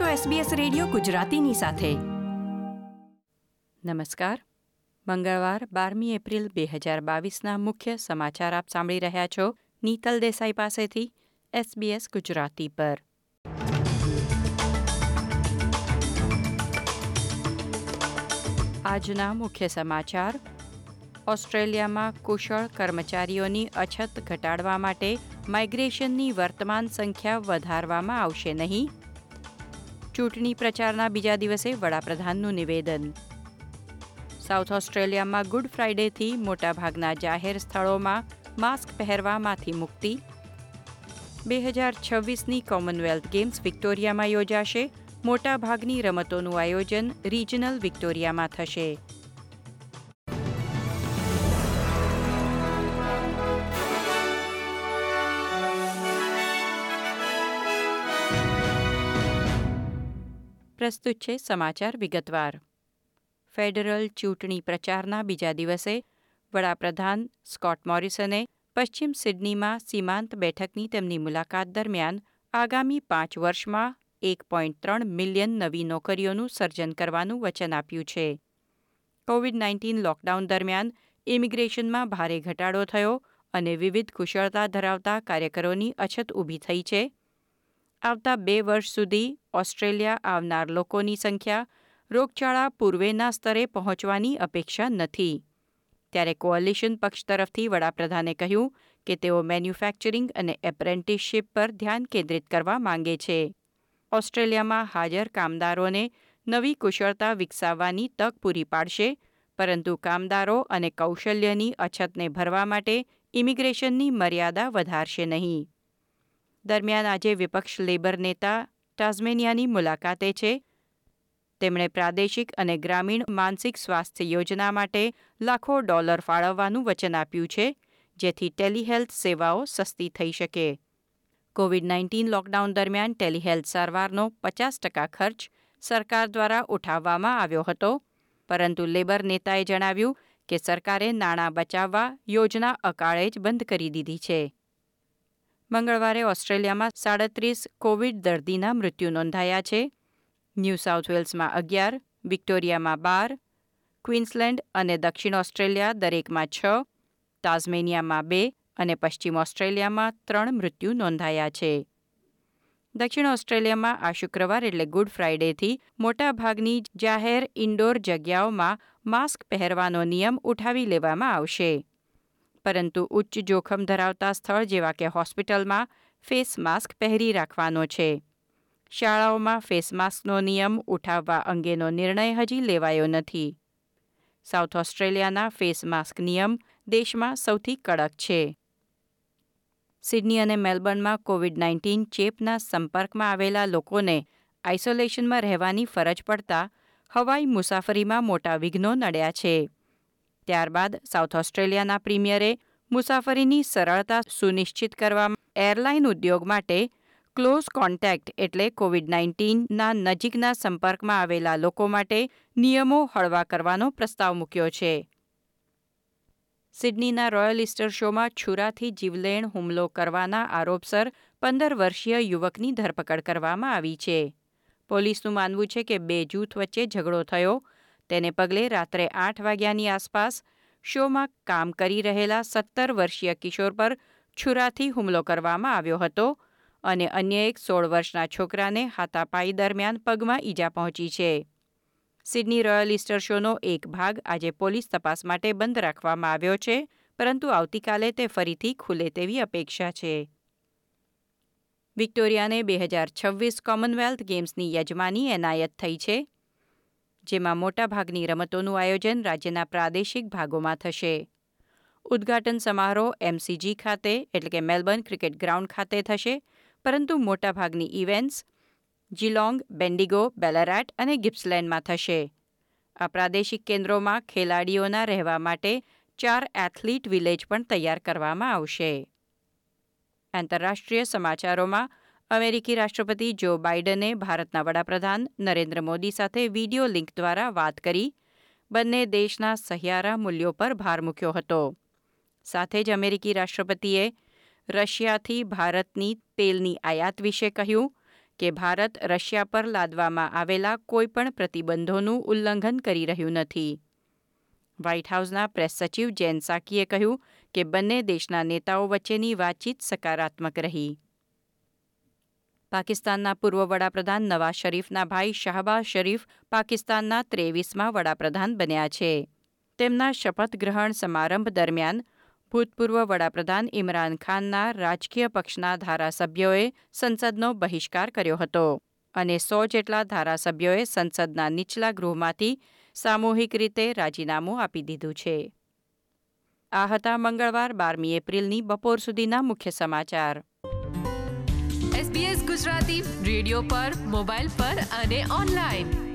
છો SBS radio ગુજરાતીની સાથે. નમસ્કાર. મંગળવાર, બારમી એપ્રિલ બે હજાર બાવીસના મુખ્ય સમાચાર આપ સાંભળી રહ્યા છો નીતલ દેસાઈ પાસેથી SBS ગુજરાતી પર. આજના મુખ્ય સમાચાર. ઓસ્ટ્રેલિયામાં કુશળ કર્મચારીઓની અછત ઘટાડવા માટે માઇગ્રેશનની વર્તમાન સંખ્યા વધારવામાં આવશે નહીં. ચૂંટણી પ્રચારના બીજા દિવસે વડાપ્રધાનનું નિવેદન. સાઉથ ઓસ્ટ્રેલિયામાં ગુડ ફ્રાઇડેથી મોટાભાગના જાહેર સ્થળોમાં માસ્ક પહેરવામાંથી મુક્તિ. બે હજાર છવ્વીસની કોમનવેલ્થ ગેમ્સ વિક્ટોરિયામાં યોજાશે. મોટાભાગની રમતોનું આયોજન રિજનલ વિક્ટોરિયામાં થશે. પ્રસ્તુત છે સમાચાર વિગતવાર. ફેડરલ ચૂંટણી પ્રચારના બીજા દિવસે વડાપ્રધાન સ્કોટ મોરિસને પશ્ચિમ સિડનીમાં સીમાંત બેઠકની તેમની મુલાકાત દરમિયાન આગામી પાંચ વર્ષમાં એક પોઈન્ટ ત્રણ મિલિયન નવી નોકરીઓનું સર્જન કરવાનું વચન આપ્યું છે. કોવિડ નાઇન્ટીન લોકડાઉન દરમિયાન ઇમિગ્રેશનમાં ભારે ઘટાડો થયો અને વિવિધ કુશળતા ધરાવતા કાર્યકરોની અછત ઊભી થઈ છે. આવતા બે વર્ષ સુધી ઓસ્ટ્રેલિયા આવનાર લોકોની સંખ્યા રોગચાળા પૂર્વેના સ્તરે પહોંચવાની અપેક્ષા નથી. ત્યારે કોઅલિશન પક્ષ તરફથી વડાપ્રધાને કહ્યું કે તેઓ મેન્યુફેક્ચરિંગ અને એપ્રેન્ટિસશીપ પર ધ્યાન કેન્દ્રિત કરવા માંગે છે. ઓસ્ટ્રેલિયામાં હાજર કામદારોને નવી કુશળતા વિકસાવવાની તક પૂરી પાડશે, પરંતુ કામદારો અને કૌશલ્યની અછતને ભરવા માટે ઇમિગ્રેશનની મર્યાદા વધારશે નહીં. દરમિયાન આજે વિપક્ષ લેબર નેતા ટાઝમેનિયાની મુલાકાતે છે. તેમણે પ્રાદેશિક અને ગ્રામીણ માનસિક સ્વાસ્થ્ય યોજના માટે લાખો ડોલર ફાળવવાનું વચન આપ્યું છે, જેથી ટેલિહેલ્થ સેવાઓ સસ્તી થઈ શકે. કોવિડ નાઇન્ટીન લોકડાઉન દરમિયાન ટેલિહેલ્થ સારવારનો પચાસ ટકા ખર્ચ સરકાર દ્વારા ઉઠાવવામાં આવ્યો હતો, પરંતુ લેબર નેતાએ જણાવ્યું કે સરકારે નાણાં બચાવવા યોજના અકાળે જ બંધ કરી દીધી છે. મંગળવારે ઓસ્ટ્રેલિયામાં સાડત્રીસ કોવિડ દર્દીના મૃત્યુ નોંધાયા છે. ન્યૂ સાઉથ વેલ્સમાં અગિયાર, વિક્ટોરિયામાં બાર, ક્વીન્સલેન્ડ અને દક્ષિણ ઓસ્ટ્રેલિયા દરેકમાં છ, તાઝમેનિયામાં બે અને પશ્ચિમ ઓસ્ટ્રેલિયામાં ત્રણ મૃત્યુ નોંધાયા છે. દક્ષિણ ઓસ્ટ્રેલિયામાં આ શુક્રવાર એટલે ગુડ ફ્રાઇડેથી મોટાભાગની જાહેર ઇન્ડોર જગ્યાઓમાં માસ્ક પહેરવાનો નિયમ ઉઠાવી લેવામાં આવશે. પરંતુ ઉચ્ચ જોખમ ધરાવતા સ્થળ જેવા કે હોસ્પિટલમાં ફેસ માસ્ક પહેરી રાખવાનો છે. શાળાઓમાં ફેસ માસ્કનો નિયમ ઉઠાવવા અંગેનો નિર્ણય હજી લેવાયો નથી. સાઉથ ઓસ્ટ્રેલિયાના ફેસ માસ્ક નિયમ દેશમાં સૌથી કડક છે. સિડની અને મેલબર્નમાં કોવિડ નાઇન્ટીન ચેપના સંપર્કમાં આવેલા લોકોને આઇસોલેશનમાં રહેવાની ફરજ પડતા હવાઈ મુસાફરીમાં મોટા વિઘ્નો નડ્યા છે. ત્યારબાદ સાઉથ ઓસ્ટ્રેલિયાના પ્રીમિયરે મુસાફરીની સરળતા સુનિશ્ચિત કરવા એરલાઇન ઉદ્યોગ માટે ક્લોઝ કોન્ટેક્ટ એટલે કોવિડ નાઇન્ટીનના નજીકના સંપર્કમાં આવેલા લોકો માટે નિયમો હળવા કરવાનો પ્રસ્તાવ મૂક્યો છે. સિડનીના રોયલ ઇસ્ટર શોમાં છુરાથી જીવલેણ હુમલો કરવાના આરોપસર પંદર વર્ષીય યુવકની ધરપકડ કરવામાં આવી છે. પોલીસનું માનવું છે કે બે જૂથ વચ્ચે ઝઘડો થયો તેને પગલે રાત્રે આઠ વાગ્યાની આસપાસ શોમાં કામ કરી રહેલા સત્તર વર્ષીય કિશોર પર છુરાથી હુમલો કરવામાં આવ્યો હતો અને અન્ય એક સોળ વર્ષના છોકરાને હાથાપાઈ દરમિયાન પગમાં ઈજા પહોંચી છે. સિડની રોયલ ઇસ્ટર શોનો એક ભાગ આજે પોલીસ તપાસ માટે બંધ રાખવામાં આવ્યો છે, પરંતુ આવતીકાલે તે ફરીથી ખુલે તેવી અપેક્ષા છે. વિક્ટોરિયાને બે હજાર છવ્વીસ કોમનવેલ્થ ગેમ્સની યજમાની એનાયત થઈ છે. જેમાં મોટાભાગની રમતોનું આયોજન રાજ્યના પ્રાદેશિક ભાગોમાં થશે. ઉદ્ઘાટન સમારોહ એમસીજી ખાતે, એટલે કે મેલબર્ન ક્રિકેટ ગ્રાઉન્ડ ખાતે થશે, પરંતુ મોટાભાગની ઇવેન્ટ્સ જીલોંગ, બેન્ડિગો, બેલારાટ અને ગિપ્સલેન્ડમાં થશે. આ પ્રાદેશિક કેન્દ્રોમાં ખેલાડીઓના રહેવા માટે ચાર એથ્લીટ વિલેજ પણ તૈયાર કરવામાં આવશે. આંતરરાષ્ટ્રીય સમાચારોમાં અમેરિકી રાષ્ટ્રપતિ જો બાઇડને ભારતના વડાપ્રધાન નરેન્દ્ર મોદી સાથે વીડિયો લિંક દ્વારા વાત કરી, બંને દેશના સહિયારા મૂલ્યો પર ભાર મૂક્યો હતો. સાથે જ અમેરિકી રાષ્ટ્રપતિએ રશિયાથી ભારતની તેલની આયાત વિશે કહ્યું કે ભારત રશિયા પર લાદવામાં આવેલા કોઈપણ પ્રતિબંધોનું ઉલ્લંઘન કરી રહ્યું નથી. વ્હાઇટ હાઉસના પ્રેસ સચિવ જેન સાકીએ કહ્યું કે બંને દેશના નેતાઓ વચ્ચેની વાતચીત સકારાત્મક રહી. પાકિસ્તાનના પૂર્વ વડાપ્રધાન નવાઝ શરીફના ભાઈ શાહબાઝ શરીફ પાકિસ્તાનના ત્રેવીસમાં વડાપ્રધાન બન્યા છે. તેમના શપથ ગ્રહણ સમારંભ દરમિયાન ભૂતપૂર્વ વડાપ્રધાન ઇમરાન ખાનના રાજકીય પક્ષના ધારાસભ્યોએ સંસદનો બહિષ્કાર કર્યો હતો અને સો જેટલા ધારાસભ્યોએ સંસદના નીચલા ગૃહમાંથી સામૂહિક રીતે રાજીનામું આપી દીધું છે. આ હતા મંગળવાર બારમી એપ્રિલની બપોર સુધીના મુખ્ય સમાચાર. ગુજરાતી રેડિયો પર મોબાઈલ પર અને ઓનલાઈન.